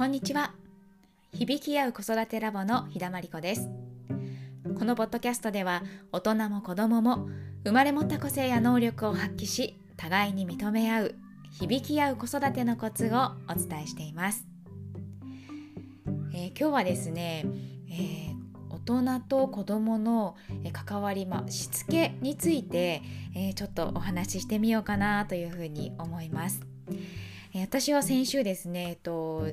こんにちは。響き合う子育てラボの日田真理子です。このポッドキャストでは大人も子供も生まれ持った個性や能力を発揮し互いに認め合う響き合う子育てのコツをお伝えしています、えー、今日はですね、えー大人と子どもの関わり、まあ、しつけについて、えー、ちょっとお話ししてみようかなというふうに思います。えー、私は先週ですね、えっと、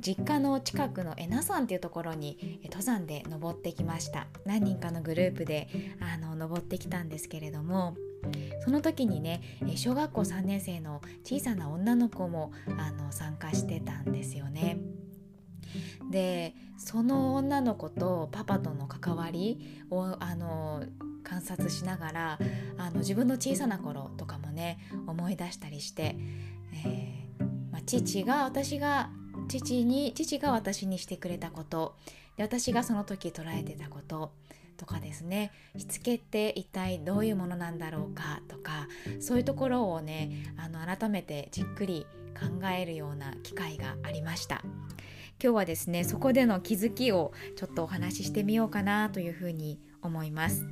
実家の近くのえな山っていうところに登山で登ってきました何人かのグループであの登ってきたんですけれどもその時にね小学校3年生の小さな女の子もあの参加してたんですよね。でその女の子とパパとの関わりをあの観察しながらあの自分の小さな頃とかもね思い出したりして、えーまあ、父が私が父に父が私にしてくれたこと。で私がその時捉えてたこと。とかですね。しつけって一体どういうものなんだろうかとか。そういうところをねあの改めてじっくり考えるような機会がありました。今日はですねそこでの気づきをちょっとお話ししてみようかなというふうに思います。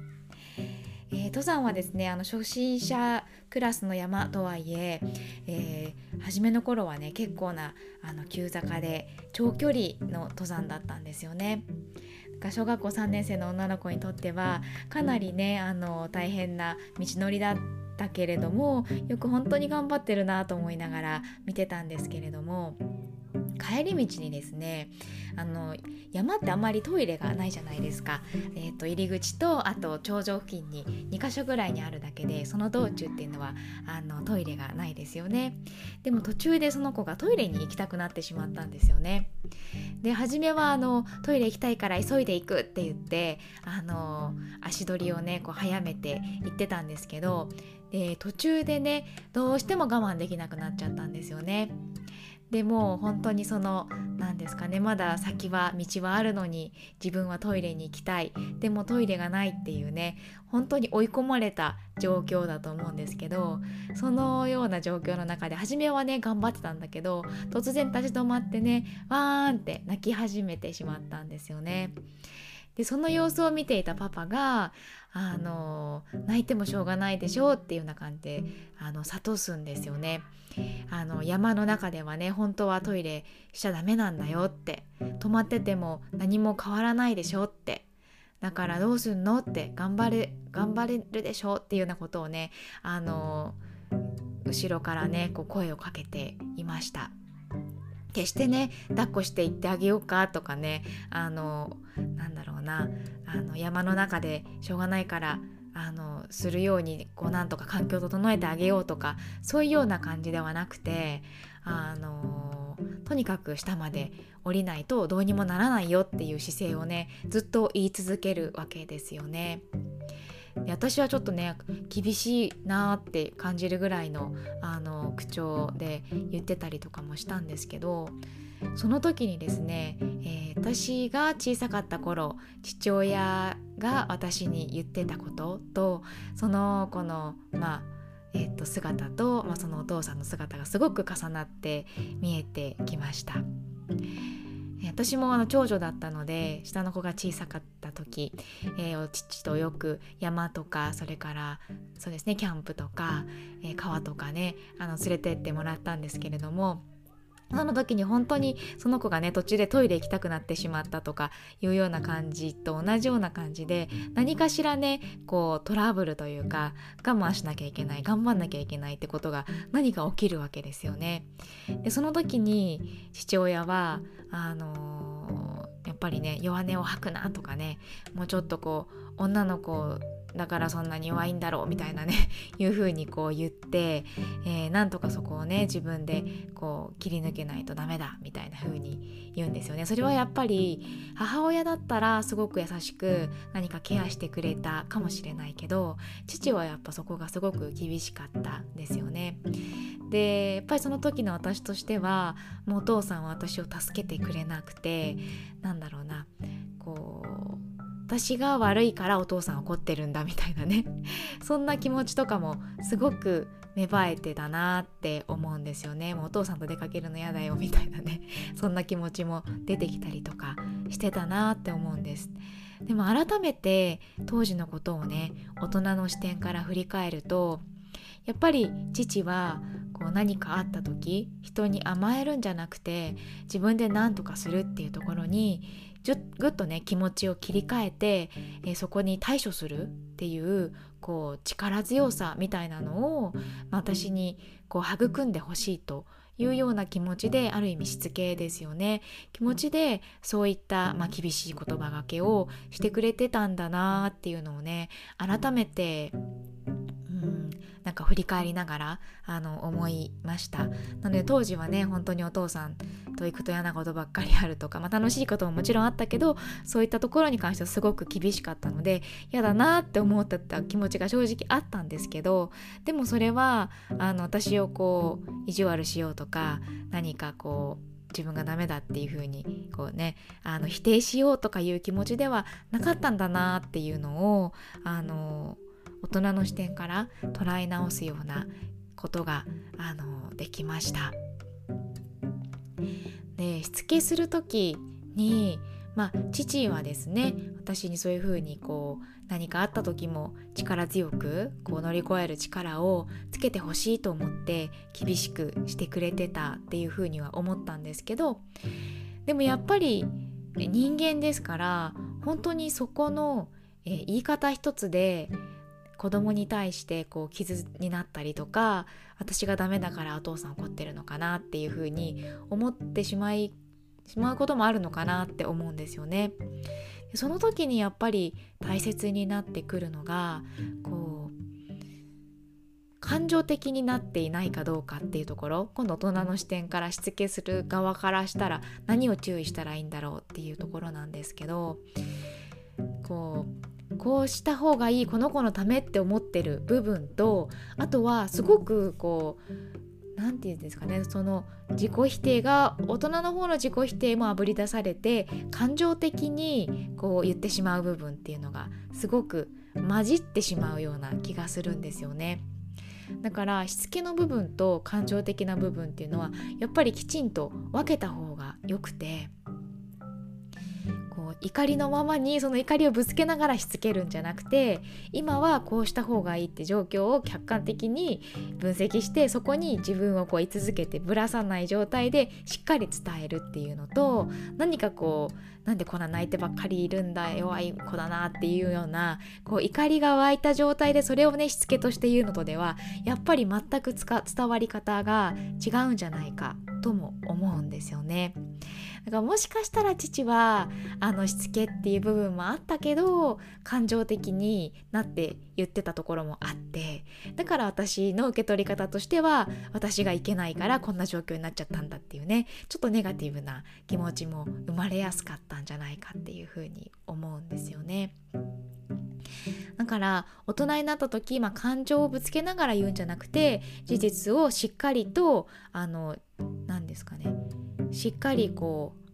えー、登山はですねあの初心者クラスの山とはいええー、初めの頃はね結構なあの急坂で長距離の登山だったんですよね。小学校3年生の女の子にとってはかなりねあの大変な道のりだったけれどもよく本当に頑張ってるなと思いながら見てたんですけれども帰り道にですねあの山ってあんまりトイレがないじゃないですか、えーと、入り口とあと頂上付近に2箇所ぐらいにあるだけでその道中っていうのはあのトイレがないですよね。でも途中でその子がトイレに行きたくなってしまったんですよね。で初めはあのトイレ行きたいから急いで行くって言ってあの足取りをねこう早めて行ってたんですけどで途中でねどうしても我慢できなくなっちゃったんですよね。でも本当にその何ですかねまだ先は道はあるのに自分はトイレに行きたいでもトイレがないっていうね本当に追い込まれた状況だと思うんですけどそのような状況の中で初めはね頑張ってたんだけど突然立ち止まってねわーんって泣き始めてしまったんですよね。でその様子を見ていたパパがあの泣いてもしょうがないでしょうっていうような感じであの諭すんですよね。あの山の中ではね本当はトイレしちゃダメなんだよって止まってても何も変わらないでしょってだからどうすんのって頑張れ頑張れるでしょっていうようなことをねあの後ろからねこう声をかけていました。決してね抱っこして行ってあげようかとかねあのなんだろうなあの山の中でしょうがないからあのするようにこうなんとか環境を整えてあげようとかそういうような感じではなくてあのとにかく下まで降りないとどうにもならないよっていう姿勢をねずっと言い続けるわけですよね。で私はちょっとね厳しいなって感じるぐらいのあの口調で言ってたりとかもしたんですけどその時にですね、えー、私が小さかった頃父親が私に言ってたこととその子のまあえー、と姿と、まあ、そのお父さんの姿がすごく重なって見えてきました。私もあの長女だったので下の子が小さかった時、えー、父とよく山とかそれからそうですねキャンプとか、えー、川とかねあの連れてってもらったんですけれどもその時に本当にその子がね途中でトイレ行きたくなってしまったとかいうような感じと同じような感じで何かしらねこうトラブルというか我慢しなきゃいけない頑張んなきゃいけないってことが何か起きるわけですよね。でその時に父親はあのー、やっぱりね弱音を吐くなとかねもうちょっとこう女の子だからそんなに弱いんだろうみたいなね いう風にこう言って、えー、なんとかそこをね自分でこう切り抜けないとダメだみたいな風に言うんですよね。それはやっぱり母親だったらすごく優しく何かケアしてくれたかもしれないけど父はやっぱそこがすごく厳しかったんですよね。でやっぱりその時の私としてはもうお父さんは私を助けてくれなくてなんだろうなこう私が悪いからお父さん怒ってるんだみたいなね。そんな気持ちとかもすごく芽生えてたなって思うんですよね。もうお父さんと出かけるの嫌だよみたいなね。そんな気持ちも出てきたりとかしてたなって思うんです。でも改めて当時のことをね大人の視点から振り返るとやっぱり父はこう何かあった時人に甘えるんじゃなくて自分で何とかするっていうところにぐっとね気持ちを切り替えて、えー、そこに対処するっていうこう力強さみたいなのを、まあ、私にこう育んでほしいというような気持ちである意味しつけですよね。気持ちでそういった、まあ、厳しい言葉がけをしてくれてたんだなっていうのをね改めてなんか振り返りながらあの思いました。なので当時はね本当にお父さんと行くと嫌なことばっかりあるとか、まあ、楽しいことももちろんあったけどそういったところに関してはすごく厳しかったので嫌だなって思ってた気持ちが正直あったんですけどでもそれはあの私をこう意地悪しようとか何かこう自分がダメだっていう風にこうねあの否定しようとかいう気持ちではなかったんだなっていうのをあの大人の視点から捉え直すようなことがあのできました。でしつけする時にまあ父はですね私にそういうふうにこう何かあった時も力強くこう乗り越える力をつけてほしいと思って厳しくしてくれてたっていうふうには思ったんですけどでもやっぱり人間ですから本当にそこの、えー、言い方一つで子供に対してこう傷になったりとか私がダメだからお父さん怒ってるのかなっていうふうに思ってしまいしまうこともあるのかなって思うんですよね。その時にやっぱり大切になってくるのがこう感情的になっていないかどうかっていうところ今度大人の視点からしつけする側からしたら何を注意したらいいんだろうっていうところなんですけどこうこうした方がいいこの子のためって思ってる部分とあとはすごくこう何て言うんですかねその自己否定が大人の方の自己否定もあぶり出されて感情的にこう言ってしまう部分っていうのがすごく混じってしまうような気がするんですよね。だからしつけの部分と感情的な部分っていうのはやっぱりきちんと分けた方がよくて怒りのままにその怒りをぶつけながらしつけるんじゃなくて今はこうした方がいいって状況を客観的に分析してそこに自分をこう居続けてぶらさない状態でしっかり伝えるっていうのと何かこうなんでこんな泣いてばっかりいるんだ弱い子だなっていうようなこう怒りが湧いた状態でそれをねしつけとして言うのとではやっぱり全く伝わり方が違うんじゃないか。とも思うんですよね。だからもしかしたら父はあのしつけっていう部分もあったけど感情的になって言ってたところもあってだから私の受け取り方としては私がいけないからこんな状況になっちゃったんだっていうねちょっとネガティブな気持ちも生まれやすかったんじゃないかっていうふうに思うんですよね。だから大人になった時、まあ、感情をぶつけながら言うんじゃなくて事実をしっかりとあの何ですかね。しっかりこう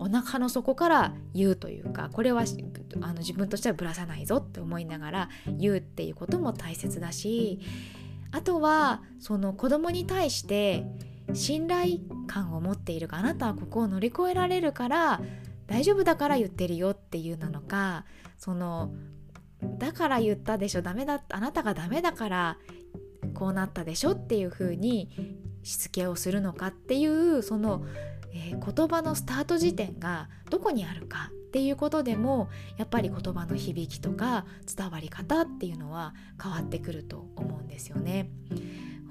お腹の底から言うというかこれはあの自分としてはぶらさないぞって思いながら言うっていうことも大切だしあとはその子供に対して信頼感を持っているかあなたはここを乗り越えられるから大丈夫だから言ってるよっていうなのかそのだから言ったでしょダメだあなたがダメだからこうなったでしょっていうふうにしつけをするのかっていうその、えー、言葉のスタート時点がどこにあるかっていうことでもやっぱり言葉の響きとか伝わり方っていうのは変わってくると思うんですよね。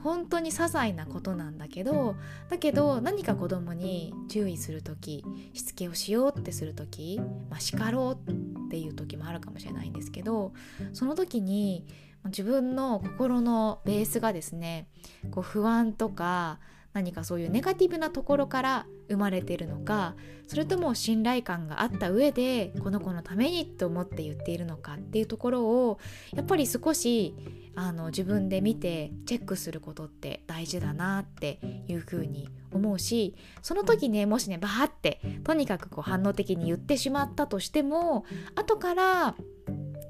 本当に些細なことなんだけどだけど何か子供に注意する時しつけをしようってする時、まあ、叱ろうっていう時もあるかもしれないんですけどその時に自分の心のベースがですねこう不安とか何かそういうネガティブなところから生まれているのかそれとも信頼感があった上でこの子のためにと思って言っているのかっていうところをやっぱり少しあの自分で見てチェックすることって大事だなっていうふうに思うしその時ねもしねバーってとにかくこう反応的に言ってしまったとしても後から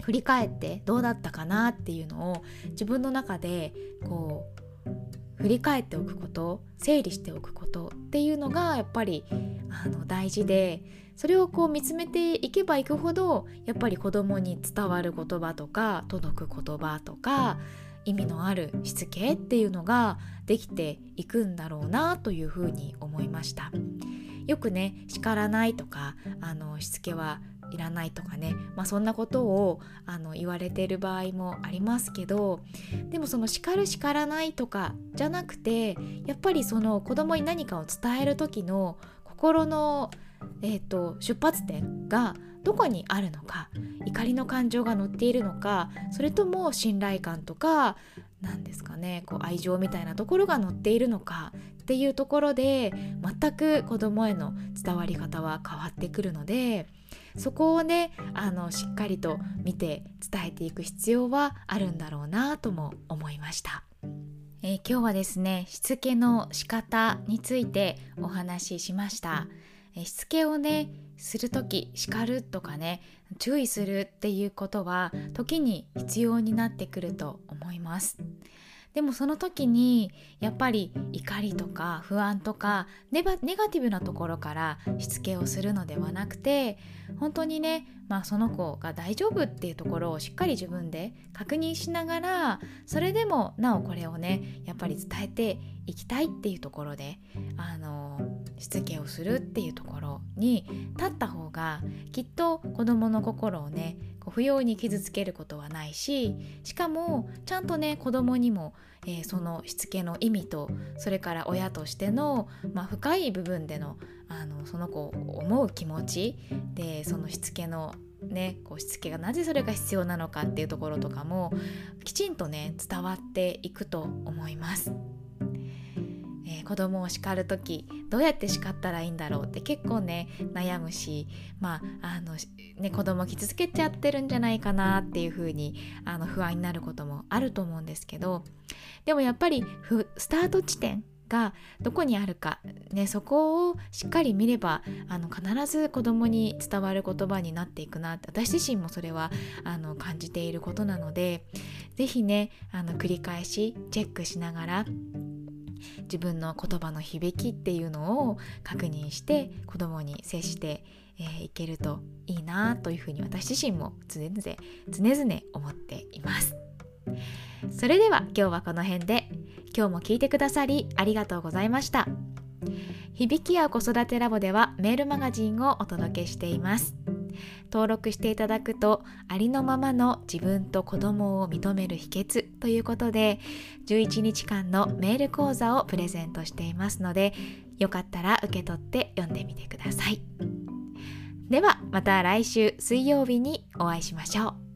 振振り返ってどうだったかなっていうのを自分の中でこう振り返っておくこと整理しておくことっていうのがやっぱりあの大事でそれをこう見つめていけばいくほどやっぱり子供に伝わる言葉とか届く言葉とか意味のあるしつけっていうのができていくんだろうなというふうに思いました。よくね叱らないとかあのしつけはいらないとかね、まあ、そんなことをあの言われている場合もありますけどでもその叱る叱らないとかじゃなくてやっぱりその子供に何かを伝える時の心の、えーと、出発点がどこにあるのか怒りの感情が乗っているのかそれとも信頼感とか何ですかねこう愛情みたいなところが乗っているのかっていうところで全く子供への伝わり方は変わってくるのでそこをねあのしっかりと見て伝えていく必要はあるんだろうなとも思いました。えー、今日はですねしつけの仕方についてお話ししました。えー、しつけをねする時叱るとかね注意するっていうことは時に必要になってくると思います。でもその時にやっぱり怒りとか不安とかネガティブなところからしつけをするのではなくて本当にね、まあ、その子が大丈夫っていうところをしっかり自分で確認しながらそれでもなおこれをねやっぱり伝えていきたいっていうところであのしつけをするっていうところに立った方がきっと子どもの心をね不要に傷つけることはないししかもちゃんとね子供にも、えー、そのしつけの意味とそれから親としての、まあ、深い部分でのあのその子を思う気持ちでそのしつけのね、こうしつけがなぜそれが必要なのかっていうところとかもきちんとね伝わっていくと思います。子供を叱る時どうやって叱ったらいいんだろうって結構ね悩むしまああのね子供傷つけちゃってるんじゃないかなっていう風にあに不安になることもあると思うんですけどでもやっぱりスタート地点がどこにあるか、ね、そこをしっかり見ればあの必ず子供に伝わる言葉になっていくなって私自身もそれはあの感じていることなので是非ねあの繰り返しチェックしながら自分の言葉の響きっていうのを確認して子供に接してえー、いけるといいなというふうに私自身も常々常々思っています。それでは今日はこの辺で今日も聞いてくださりありがとうございました。響き合う子育てラボではメールマガジンをお届けしています。登録していただくとありのままの自分と子供を認める秘訣ということで11日間のメール講座をプレゼントしていますのでよかったら受け取って読んでみてください。ではまた来週水曜日にお会いしましょう。